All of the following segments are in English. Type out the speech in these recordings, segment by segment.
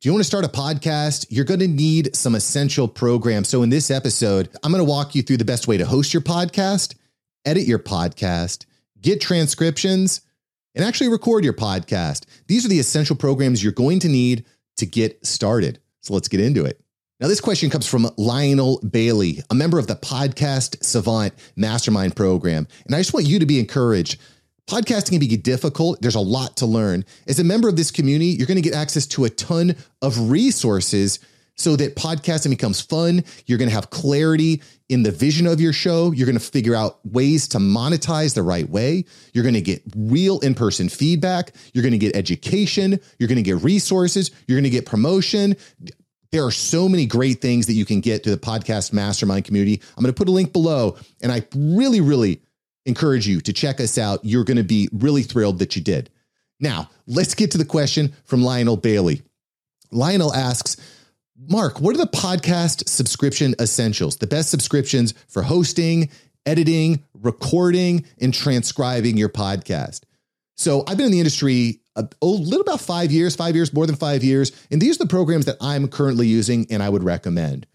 Do you want to start a podcast? You're going to need some essential programs. So, in this episode, I'm going to walk you through the best way to host your podcast, edit your podcast, get transcriptions, and actually record your podcast. These are the essential programs you're going to need to get started. So, let's get into it. Now, this question comes from Lionel Baily, a member of the Podcast Savant Mastermind program. And I just want you to be encouraged Podcasting can be difficult. There's a lot to learn. As a member of this community, you're going to get access to a ton of resources so that podcasting becomes fun. You're going to have clarity in the vision of your show. You're going to figure out ways to monetize the right way. You're going to get real in person feedback. You're going to get education. You're going to get resources. You're going to get promotion. There are so many great things that you can get to the podcast mastermind community. I'm going to put a link below. And I really, really encourage you to check us out. You're going to be really thrilled that you did. Now, let's get to the question from Lionel Baily. Lionel asks, Mark, what are the podcast subscription essentials? The best subscriptions for hosting, editing, recording, and transcribing your podcast. So I've been in the industry a, a little about five years, five years, more than five years. And these are the programs that I'm currently using and I would recommend.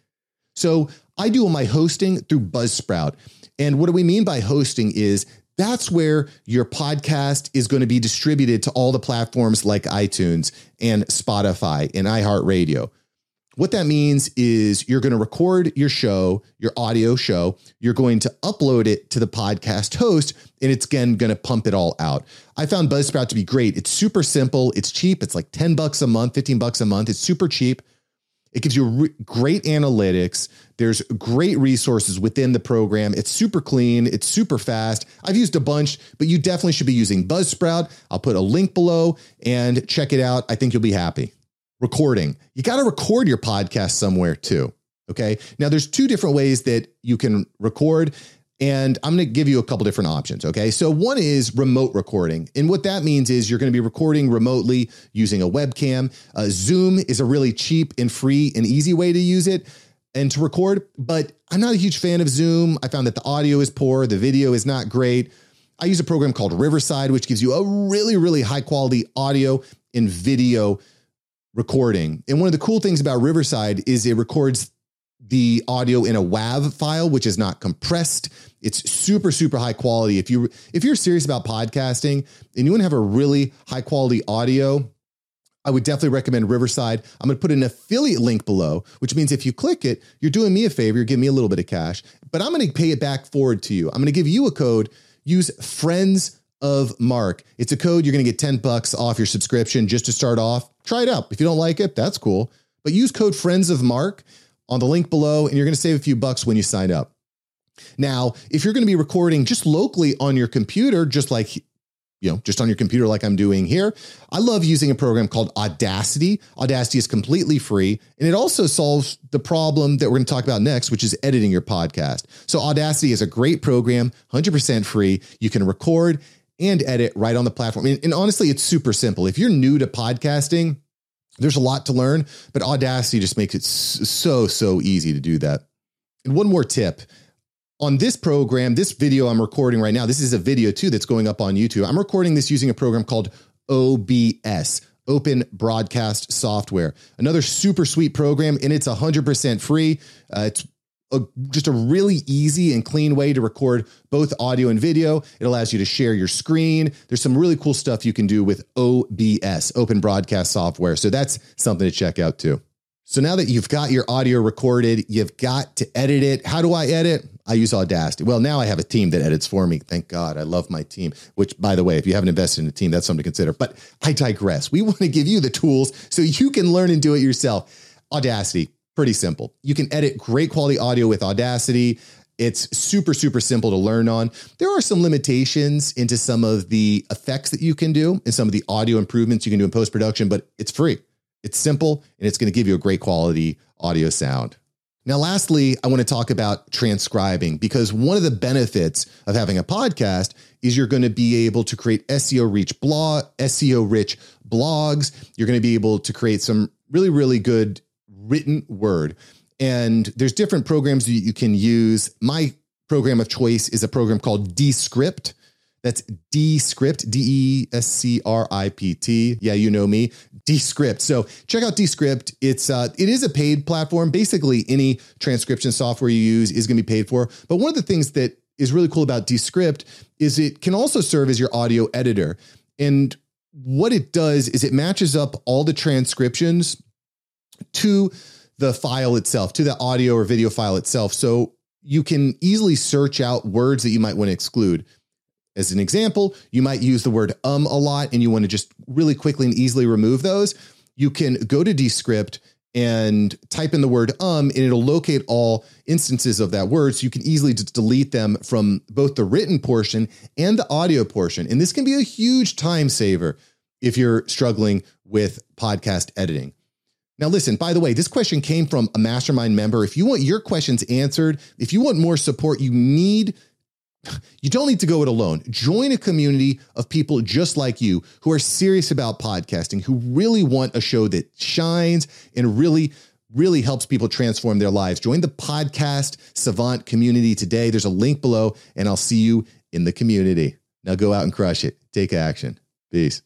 So I do all my hosting through Buzzsprout. And what do we mean by hosting is that's where your podcast is going to be distributed to all the platforms like iTunes and Spotify and iHeartRadio. What that means is you're going to record your show, your audio show, you're going to upload it to the podcast host, and it's again going to pump it all out. I found Buzzsprout to be great. It's super simple, it's cheap, it's like 10 bucks a month, 15 bucks a month. It's super cheap. It gives you re- great analytics. There's great resources within the program. It's super clean. It's super fast. I've used a bunch, but you definitely should be using Buzzsprout. I'll put a link below and check it out. I think you'll be happy. Recording. You got to record your podcast somewhere too. Okay. Now, there's two different ways that you can record. And I'm going to give you a couple different options. Okay. So, one is remote recording. And what that means is you're going to be recording remotely using a webcam. Uh, Zoom is a really cheap and free and easy way to use it and to record. But I'm not a huge fan of Zoom. I found that the audio is poor, the video is not great. I use a program called Riverside, which gives you a really, really high quality audio and video recording. And one of the cool things about Riverside is it records the audio in a WAV file, which is not compressed. It's super, super high quality. If you if you're serious about podcasting and you want to have a really high quality audio, I would definitely recommend Riverside. I'm going to put an affiliate link below, which means if you click it, you're doing me a favor, you're giving me a little bit of cash, but I'm going to pay it back forward to you. I'm going to give you a code. Use friends of Mark. It's a code. You're going to get 10 bucks off your subscription just to start off. Try it out. If you don't like it, that's cool. But use code friends of Mark on the link below, and you're going to save a few bucks when you sign up. Now, if you're going to be recording just locally on your computer, just like you know, just on your computer like I'm doing here. I love using a program called Audacity. Audacity is completely free, and it also solves the problem that we're going to talk about next, which is editing your podcast. So Audacity is a great program, 100% free. You can record and edit right on the platform. And, and honestly, it's super simple. If you're new to podcasting, there's a lot to learn, but Audacity just makes it so, so easy to do that. And one more tip on this program, this video I'm recording right now, this is a video too that's going up on YouTube. I'm recording this using a program called OBS, Open Broadcast Software. Another super sweet program, and it's 100% free. Uh, it's a, just a really easy and clean way to record both audio and video. It allows you to share your screen. There's some really cool stuff you can do with OBS, Open Broadcast Software. So that's something to check out too. So now that you've got your audio recorded, you've got to edit it. How do I edit? I use Audacity. Well, now I have a team that edits for me. Thank God. I love my team, which, by the way, if you haven't invested in a team, that's something to consider. But I digress. We want to give you the tools so you can learn and do it yourself. Audacity, Pretty simple. You can edit great quality audio with Audacity. It's super, super simple to learn on. There are some limitations into some of the effects that you can do and some of the audio improvements you can do in post production, but it's free. It's simple and it's going to give you a great quality audio sound. Now, lastly, I want to talk about transcribing because one of the benefits of having a podcast is you're going to be able to create SEO rich blog, SEO rich blogs. You're going to be able to create some really, really good written word. And there's different programs that you can use. My program of choice is a program called Descript. That's Descript, D E S C R I P T. Yeah, you know me, Descript. So check out Descript. It's uh, it is a paid platform. Basically, any transcription software you use is going to be paid for. But one of the things that is really cool about Descript is it can also serve as your audio editor. And what it does is it matches up all the transcriptions to the file itself, to the audio or video file itself. So you can easily search out words that you might want to exclude. As an example, you might use the word um a lot and you want to just really quickly and easily remove those. You can go to Descript and type in the word um and it'll locate all instances of that word so you can easily just delete them from both the written portion and the audio portion and this can be a huge time saver if you're struggling with podcast editing now listen by the way this question came from a mastermind member if you want your questions answered if you want more support you need you don't need to go it alone. Join a community of people just like you who are serious about podcasting, who really want a show that shines and really, really helps people transform their lives. Join the Podcast Savant community today. There's a link below, and I'll see you in the community. Now go out and crush it. Take action. Peace.